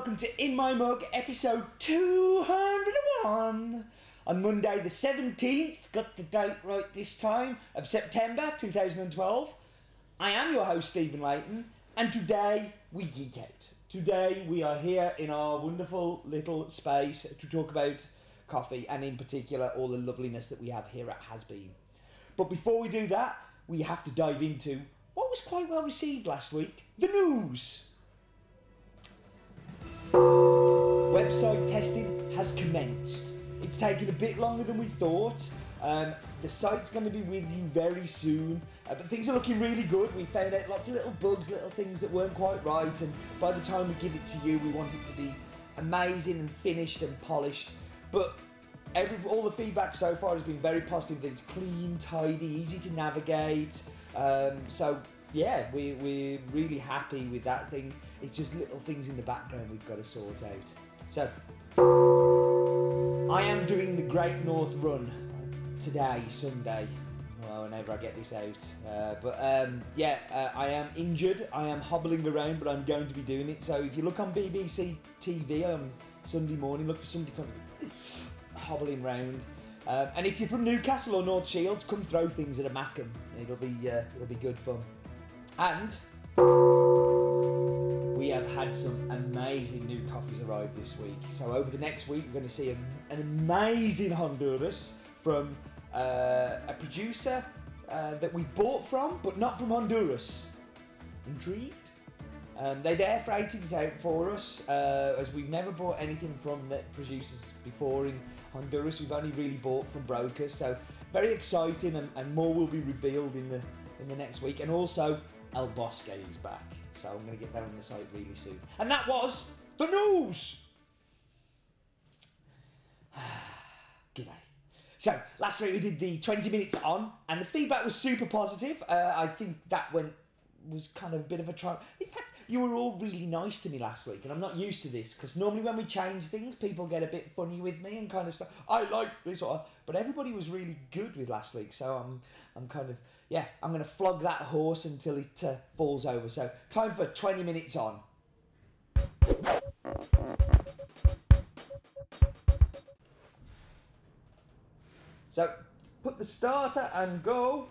welcome to In My Mug, episode 201. On Monday, the 17th, got the date right this time, of September 2012. I am your host, Stephen Leighton, and today we geek out. Today we are here in our wonderful little space to talk about coffee, and in particular, all the loveliness that we have here at Has Bean. But before we do that, we have to dive into what was quite well received last week the news. Website testing has commenced. It's taken a bit longer than we thought. Um, the site's going to be with you very soon, uh, but things are looking really good. We found out lots of little bugs, little things that weren't quite right, and by the time we give it to you, we want it to be amazing and finished and polished. But every all the feedback so far has been very positive. That it's clean, tidy, easy to navigate. Um, so yeah, we, we're really happy with that thing. It's just little things in the background we've got to sort out. So, I am doing the Great North Run today, Sunday. Well, whenever I get this out. Uh, but um, yeah, uh, I am injured. I am hobbling around, but I'm going to be doing it. So if you look on BBC TV on Sunday morning, look for somebody of hobbling around. Um, and if you're from Newcastle or North Shields, come throw things at a Mackem. It'll be uh, it'll be good fun. And we have had some amazing new coffees arrive this week. So over the next week, we're going to see a, an amazing Honduras from uh, a producer uh, that we bought from, but not from Honduras. Intrigued? Um, they'd air freighted it out for us, uh, as we've never bought anything from the producers before in Honduras. We've only really bought from brokers, so very exciting, and, and more will be revealed in the in the next week. And also, El Bosque is back, so I'm going to get on the site really soon. And that was the news. G'day. So last week we did the 20 minutes on, and the feedback was super positive. Uh, I think that went was kind of a bit of a trial. In fact, you were all really nice to me last week, and I'm not used to this because normally when we change things, people get a bit funny with me and kind of stuff. I like this one, but everybody was really good with last week, so I'm I'm kind of yeah, I'm going to flog that horse until it uh, falls over. So time for 20 minutes on. So put the starter and go.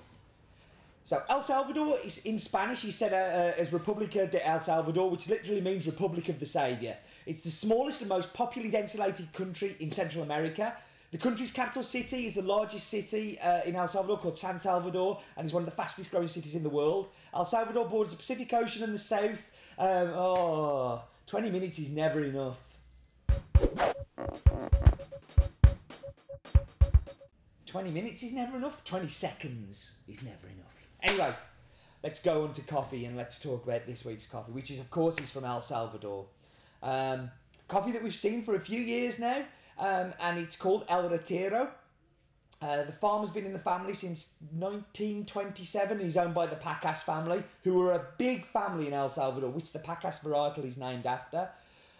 So El Salvador is in Spanish. He said uh, uh, as Republica de El Salvador, which literally means Republic of the Savior. It's the smallest and most popularly densulated country in Central America. The country's capital city is the largest city uh, in El Salvador called San Salvador and is one of the fastest growing cities in the world. El Salvador borders the Pacific Ocean and the south. Um, oh, 20 minutes is never enough. Twenty minutes is never enough. Twenty seconds is never enough. Anyway, let's go on to coffee and let's talk about this week's coffee, which is of course is from El Salvador. Um, coffee that we've seen for a few years now, um, and it's called El Retiro. Uh, the farm has been in the family since 1927. He's owned by the Pacas family, who are a big family in El Salvador, which the Pacas varietal is named after.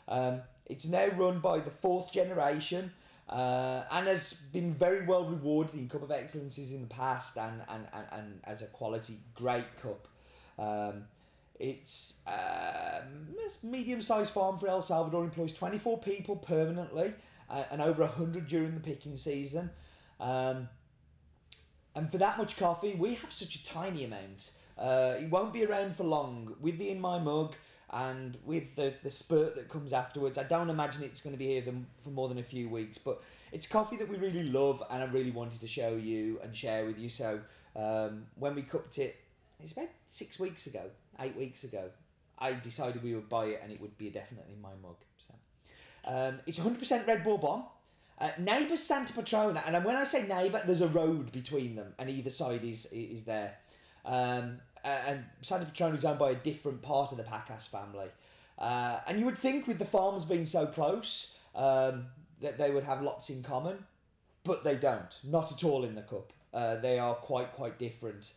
Um, it's now run by the fourth generation uh, and has been very well rewarded in Cup of Excellencies in the past and, and, and, and as a quality great cup. Um, it's um, a medium sized farm for El Salvador, employs 24 people permanently uh, and over 100 during the picking season. Um, and for that much coffee, we have such a tiny amount. Uh, it won't be around for long. With the In My Mug, and with the, the spurt that comes afterwards, I don't imagine it's going to be here for more than a few weeks. But it's coffee that we really love, and I really wanted to show you and share with you. So um, when we cupped it, it was about six weeks ago, eight weeks ago. I decided we would buy it, and it would be definitely my mug. So um, it's 100% Red Bourbon. Uh, neighbours Santa Petrona, and when I say neighbour, there's a road between them, and either side is is there. Um, and Santa Petrona is owned by a different part of the Pacas family. Uh, and you would think with the farms being so close um, that they would have lots in common, but they don't. Not at all in the cup. Uh, they are quite quite different.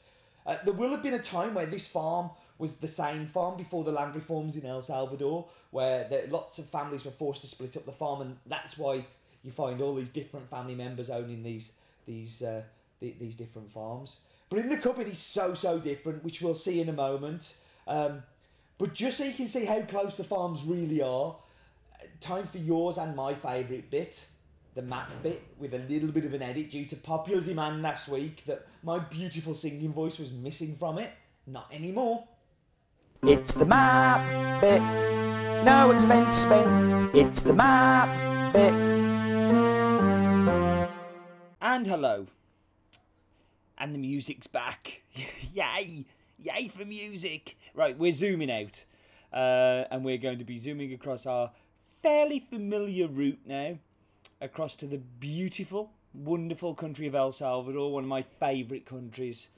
Uh, there will have been a time where this farm was the same farm before the land reforms in El Salvador, where the, lots of families were forced to split up the farm, and that's why you find all these different family members owning these these uh, th- these different farms. But in the cup, it is so, so different, which we'll see in a moment. Um, But just so you can see how close the farms really are, time for yours and my favourite bit, the map bit, with a little bit of an edit due to popular demand last week that my beautiful singing voice was missing from it. Not anymore. It's the map bit. No expense spent. It's the map bit. And hello. And the music's back. Yay! Yay for music! Right, we're zooming out. Uh, and we're going to be zooming across our fairly familiar route now across to the beautiful, wonderful country of El Salvador, one of my favourite countries.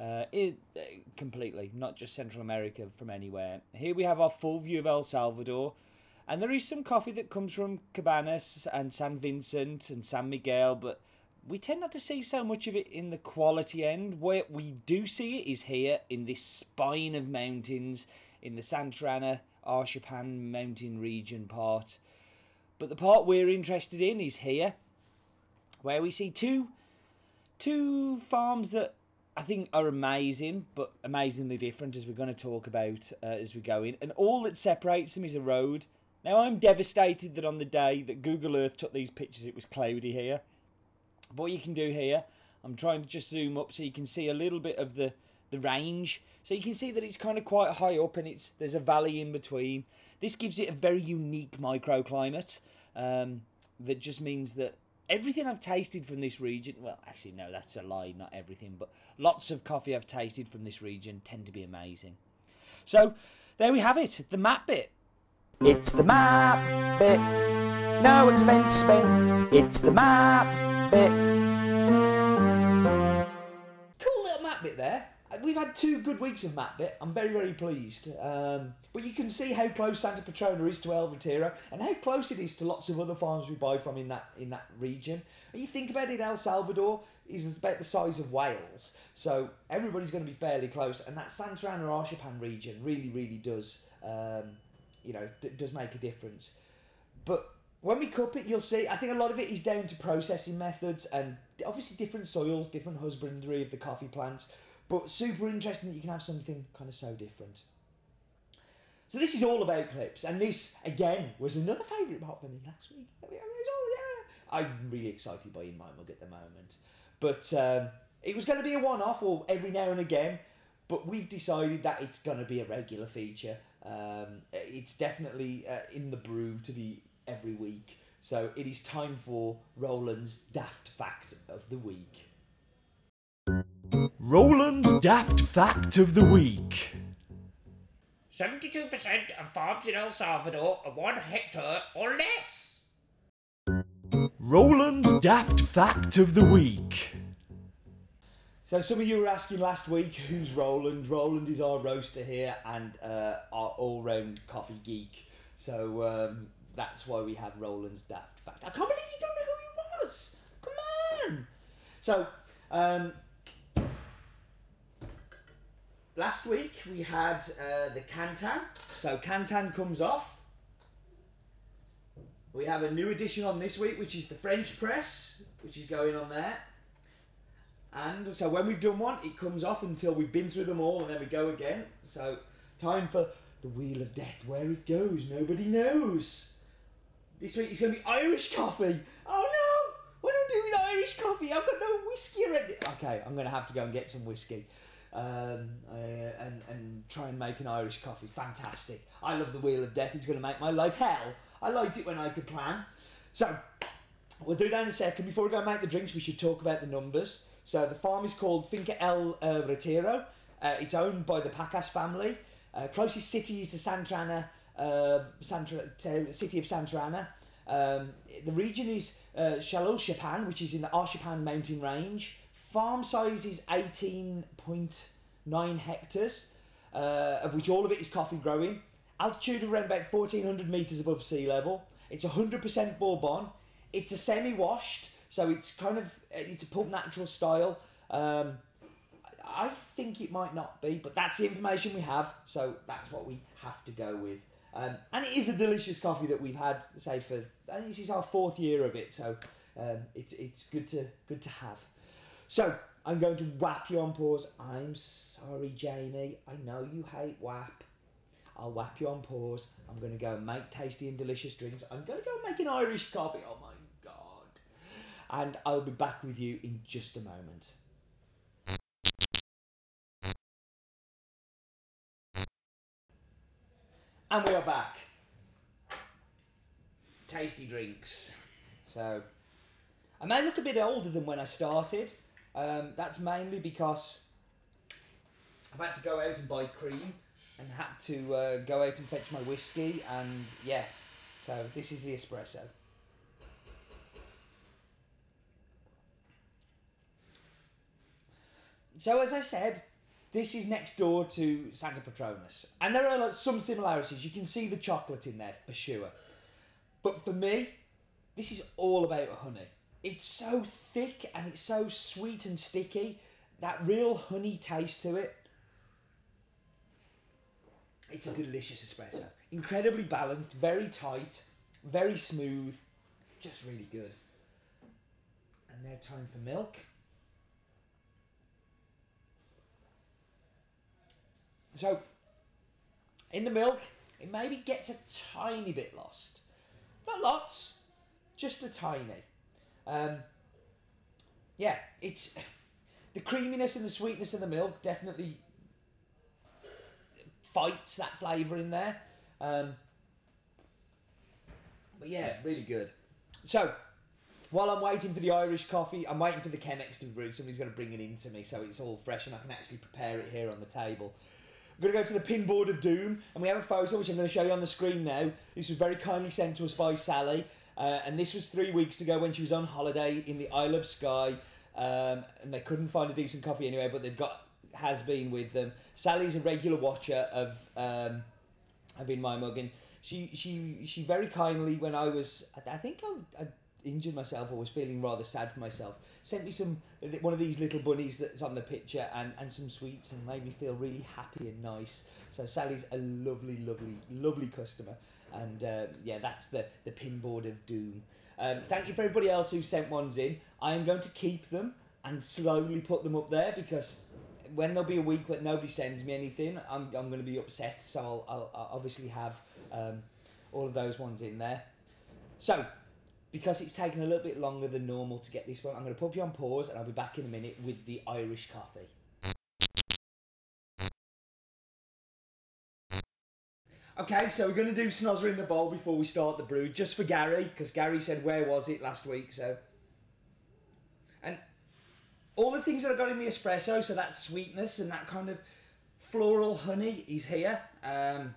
Uh, it, uh, completely, not just Central America from anywhere. Here we have our full view of El Salvador, and there is some coffee that comes from Cabanas and San Vincent and San Miguel, but we tend not to see so much of it in the quality end. Where we do see it is here in this spine of mountains in the Santa Ana Arshapan mountain region part. But the part we're interested in is here, where we see two two farms that I think are amazing, but amazingly different, as we're going to talk about uh, as we go in. And all that separates them is a road. Now, I'm devastated that on the day that Google Earth took these pictures, it was cloudy here. What you can do here, I'm trying to just zoom up so you can see a little bit of the, the range. So you can see that it's kind of quite high up and it's there's a valley in between. This gives it a very unique microclimate um, that just means that everything I've tasted from this region, well, actually, no, that's a lie, not everything, but lots of coffee I've tasted from this region tend to be amazing. So there we have it, the map bit. It's the map bit. No expense spent. It's the map. Cool little map bit there. We've had two good weeks of map bit. I'm very, very pleased. Um, but you can see how close Santa Petrona is to El Retiro and how close it is to lots of other farms we buy from in that in that region. And you think about it, El Salvador is about the size of Wales, so everybody's going to be fairly close. And that Santa Ana Arshapan region really, really does, um, you know, d- does make a difference. But when we cup it, you'll see. I think a lot of it is down to processing methods and obviously different soils, different husbandry of the coffee plants. But super interesting that you can have something kind of so different. So this is all about clips, and this again was another favourite part for me last week. I'm really excited by In My Mug at the moment, but um, it was going to be a one-off or every now and again. But we've decided that it's going to be a regular feature. Um, it's definitely uh, in the brew to be every week. So it is time for Roland's daft fact of the week. Roland's daft fact of the week. 72% of farms in El Salvador are one hectare or less. Roland's daft fact of the week. So some of you were asking last week who's Roland. Roland is our roaster here and uh, our all-round coffee geek. So um, that's why we have Roland's daft fact. I can't believe you don't know who he was. Come on. So um, last week we had uh, the Kantan. So Kantan comes off. We have a new edition on this week, which is the French press, which is going on there. And so when we've done one, it comes off until we've been through them all, and then we go again. So time for the Wheel of Death, where it goes, nobody knows. This week it's going to be Irish coffee. Oh no! What do I do with Irish coffee? I've got no whiskey already. Okay, I'm going to have to go and get some whiskey um, uh, and, and try and make an Irish coffee. Fantastic. I love the Wheel of Death. It's going to make my life hell. I liked it when I could plan. So, we'll do that in a second. Before we go and make the drinks, we should talk about the numbers. So, the farm is called Finca El uh, Retiro. Uh, it's owned by the Pacas family. Uh, closest city is the Santa Ana, uh, Santa, city of Santa Ana. Um, the region is uh, Xalolxopan, which is in the Arshapan mountain range. Farm size is 18.9 hectares, uh, of which all of it is coffee growing. Altitude of around about 1400 metres above sea level. It's 100% bourbon. It's a semi-washed, so it's kind of it's a pulp natural style. Um, I think it might not be, but that's the information we have, so that's what we have to go with. Um, and it is a delicious coffee that we've had, say for I think this is our fourth year of it, so um, it's it's good to good to have. So I'm going to whap you on pause. I'm sorry, Jamie. I know you hate WAP. I'll whap you on pause. I'm going to go and make tasty and delicious drinks. I'm going to go make an Irish coffee. Oh my God. And I'll be back with you in just a moment. And we are back. Tasty drinks. So, I may look a bit older than when I started. Um, that's mainly because I've had to go out and buy cream and had to uh, go out and fetch my whiskey. And yeah, so this is the espresso. So, as I said, this is next door to Santa Patronus, and there are like, some similarities. You can see the chocolate in there for sure, but for me, this is all about honey. It's so thick and it's so sweet and sticky. That real honey taste to it. It's a delicious espresso. Incredibly balanced, very tight, very smooth, just really good. And now time for milk. So, in the milk, it maybe gets a tiny bit lost. Not lots, just a tiny. Um, yeah, it's the creaminess and the sweetness of the milk definitely fights that flavour in there. Um, but yeah, really good. So, while I'm waiting for the Irish coffee, I'm waiting for the Chemex to be brewed. Somebody's going to bring it in to me so it's all fresh and I can actually prepare it here on the table. We're going to go to the pinboard of doom, and we have a photo which I'm going to show you on the screen now. This was very kindly sent to us by Sally, uh, and this was three weeks ago when she was on holiday in the Isle of Skye, um, and they couldn't find a decent coffee anywhere, but they've got Has Bean with them. Sally's a regular watcher of um, of My Mug, and she she she very kindly when I was I, I think I, I injured myself or was feeling rather sad for myself. Sent me some one of these little bunnies that's on the picture and, and some sweets and made me feel really happy and nice. So sally's a lovely lovely lovely customer. And uh, yeah that's the the pinboard of doom. Um, thank you for everybody else who sent ones in. I am going to keep them and slowly put them up there because when there'll be a week when nobody sends me anything i'm, I'm going to be upset. So i'll, I'll, I'll obviously have um, all of those ones in there. So because it's taken a little bit longer than normal to get this one, I'm going to put you on pause and I'll be back in a minute with the Irish coffee. Okay, so we're going to do snozzer in the bowl before we start the brew, just for Gary, because Gary said, Where was it last week? So, and all the things that I got in the espresso, so that sweetness and that kind of floral honey is here. Um,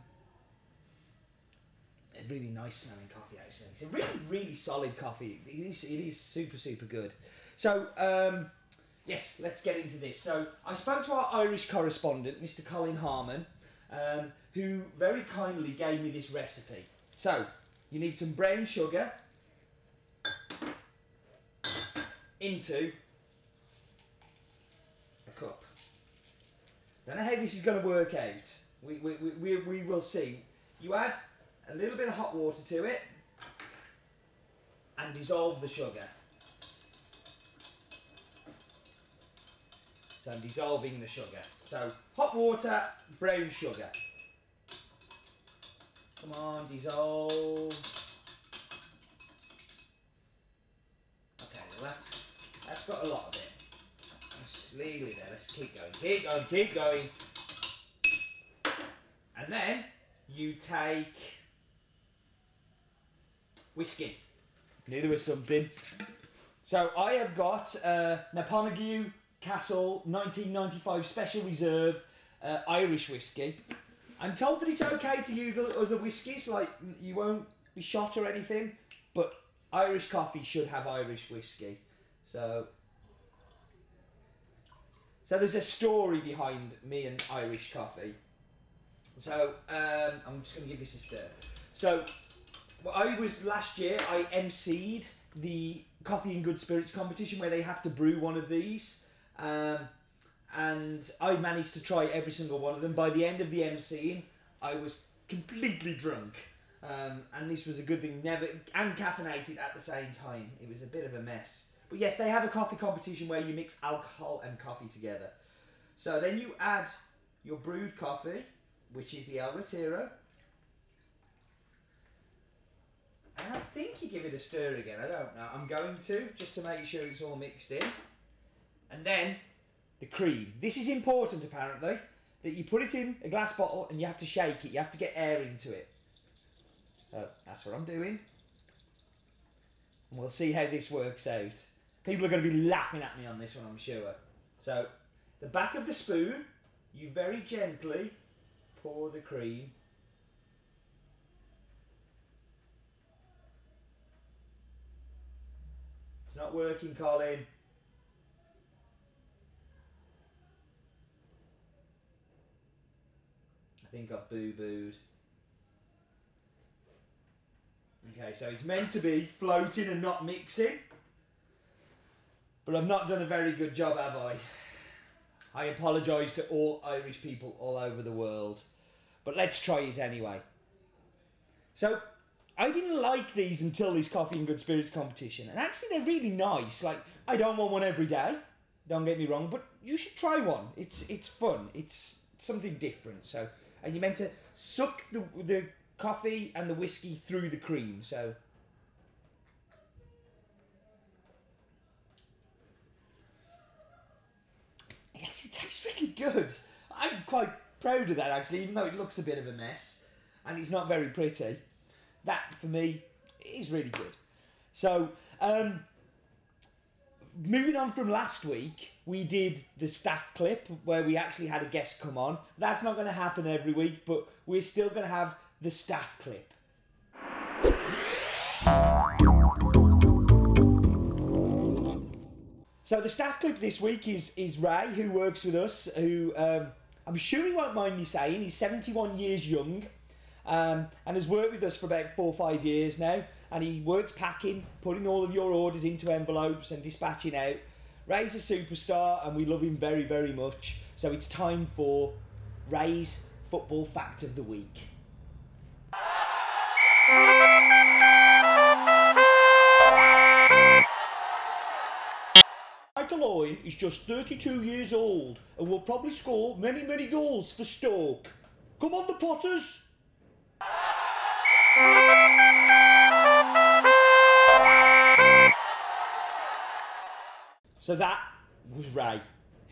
really nice smelling coffee actually. It's a really really solid coffee. It is it is super super good. So um, yes, let's get into this. So I spoke to our Irish correspondent, Mr. Colin Harmon, um, who very kindly gave me this recipe. So you need some brown sugar into a cup. Don't know how this is going to work out. We, we, we, we, we will see. You add a little bit of hot water to it and dissolve the sugar. So I'm dissolving the sugar. So hot water, brown sugar. Come on, dissolve. Okay, well that's that's got a lot of it. Let's leave it there. Let's keep going. Keep going. Keep going. And then you take whiskey. Knew there was something. So I have got uh, Knappogue Castle 1995 Special Reserve uh, Irish whiskey. I'm told that it's okay to use the other whiskies, like you won't be shot or anything, but Irish coffee should have Irish whiskey. So, so there's a story behind me and Irish coffee. So um, I'm just going to give this a stir. So well, I was last year. I emceed the coffee and good spirits competition where they have to brew one of these, um, and I managed to try every single one of them. By the end of the emceeing, I was completely drunk, um, and this was a good thing. Never and caffeinated at the same time. It was a bit of a mess. But yes, they have a coffee competition where you mix alcohol and coffee together. So then you add your brewed coffee which is the El Retiro. And I think you give it a stir again. I don't know. I'm going to just to make sure it's all mixed in. And then the cream. This is important apparently that you put it in a glass bottle and you have to shake it. You have to get air into it. So that's what I'm doing. And we'll see how this works out. People are going to be laughing at me on this one, I'm sure. So, the back of the spoon, you very gently pour the cream. Not working, Colin. I think I've boo booed. Okay, so it's meant to be floating and not mixing. But I've not done a very good job, have I? I apologise to all Irish people all over the world. But let's try it anyway. So, I didn't like these until this Coffee and Good Spirits competition. And actually, they're really nice. Like, I don't want one every day. Don't get me wrong. But you should try one. It's, it's fun. It's something different. So, and you're meant to suck the, the coffee and the whiskey through the cream. So, it actually tastes really good. I'm quite proud of that actually, even though it looks a bit of a mess and it's not very pretty. That for me is really good. So, um, moving on from last week, we did the staff clip where we actually had a guest come on. That's not going to happen every week, but we're still going to have the staff clip. So the staff clip this week is is Ray, who works with us. Who um, I'm sure he won't mind me saying he's 71 years young, um, and has worked with us for about four or five years now. And he works packing, putting all of your orders into envelopes and dispatching out. Ray's a superstar, and we love him very very much. So it's time for Ray's football fact of the week. Michael Owen is just 32 years old and will probably score many, many goals for Stoke. Come on, the Potters! So that was Ray,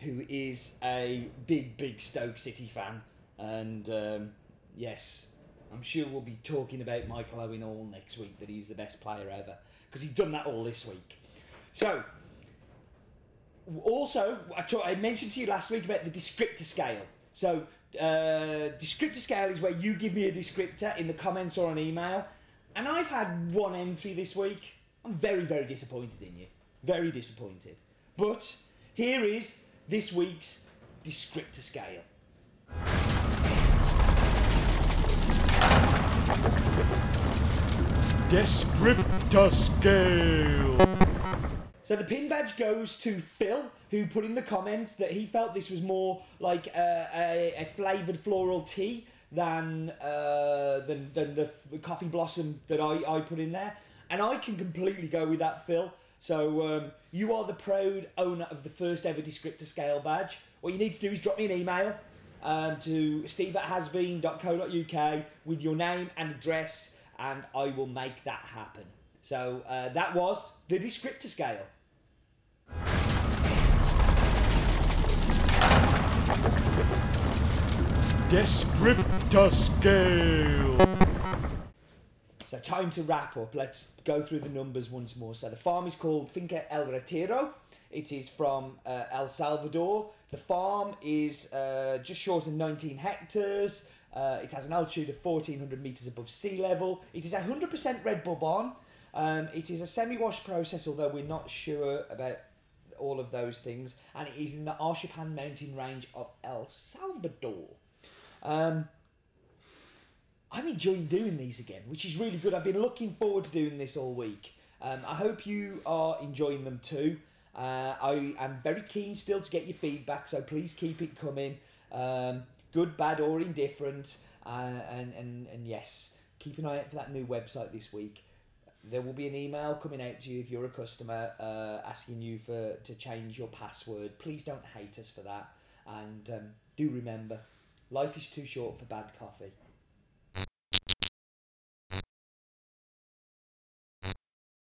who is a big, big Stoke City fan. And um, yes, I'm sure we'll be talking about Michael Owen all next week, that he's the best player ever. Because he's done that all this week. So, also, I, mentioned to you last week about the descriptor scale. So, uh, descriptor scale is where you give me a descriptor in the comments or an email. And I've had one entry this week. I'm very, very disappointed in you. Very disappointed. But here is this week's descriptor scale. Descriptor scale. So the pin badge goes to Phil, who put in the comments that he felt this was more like a, a, a flavoured floral tea than uh, than, than the, the coffee blossom that I, I put in there. And I can completely go with that, Phil. So um, you are the proud owner of the first ever descriptor scale badge. What you need to do is drop me an email um, to steve at hasbean.co.uk with your name and address, and I will make that happen. So uh, that was the descriptor scale. Descriptor scale. So time to wrap up. Let's go through the numbers once more. So the farm is called Finca El Retiro. It is from uh, El Salvador. The farm is uh, just short of 19 hectares. Uh, it has an altitude of 1400 meters above sea level. It is 100% Red Bourbon. Um, it is a semi-wash process, although we're not sure about all of those things. And it is in the Arshapan mountain range of El Salvador. Um, I'm enjoying doing these again, which is really good. I've been looking forward to doing this all week. Um, I hope you are enjoying them too. Uh, I am very keen still to get your feedback, so please keep it coming. Um, good, bad, or indifferent. Uh, and, and, and yes, keep an eye out for that new website this week. There will be an email coming out to you if you're a customer uh, asking you for to change your password. Please don't hate us for that. And um, do remember, Life is too short for bad coffee.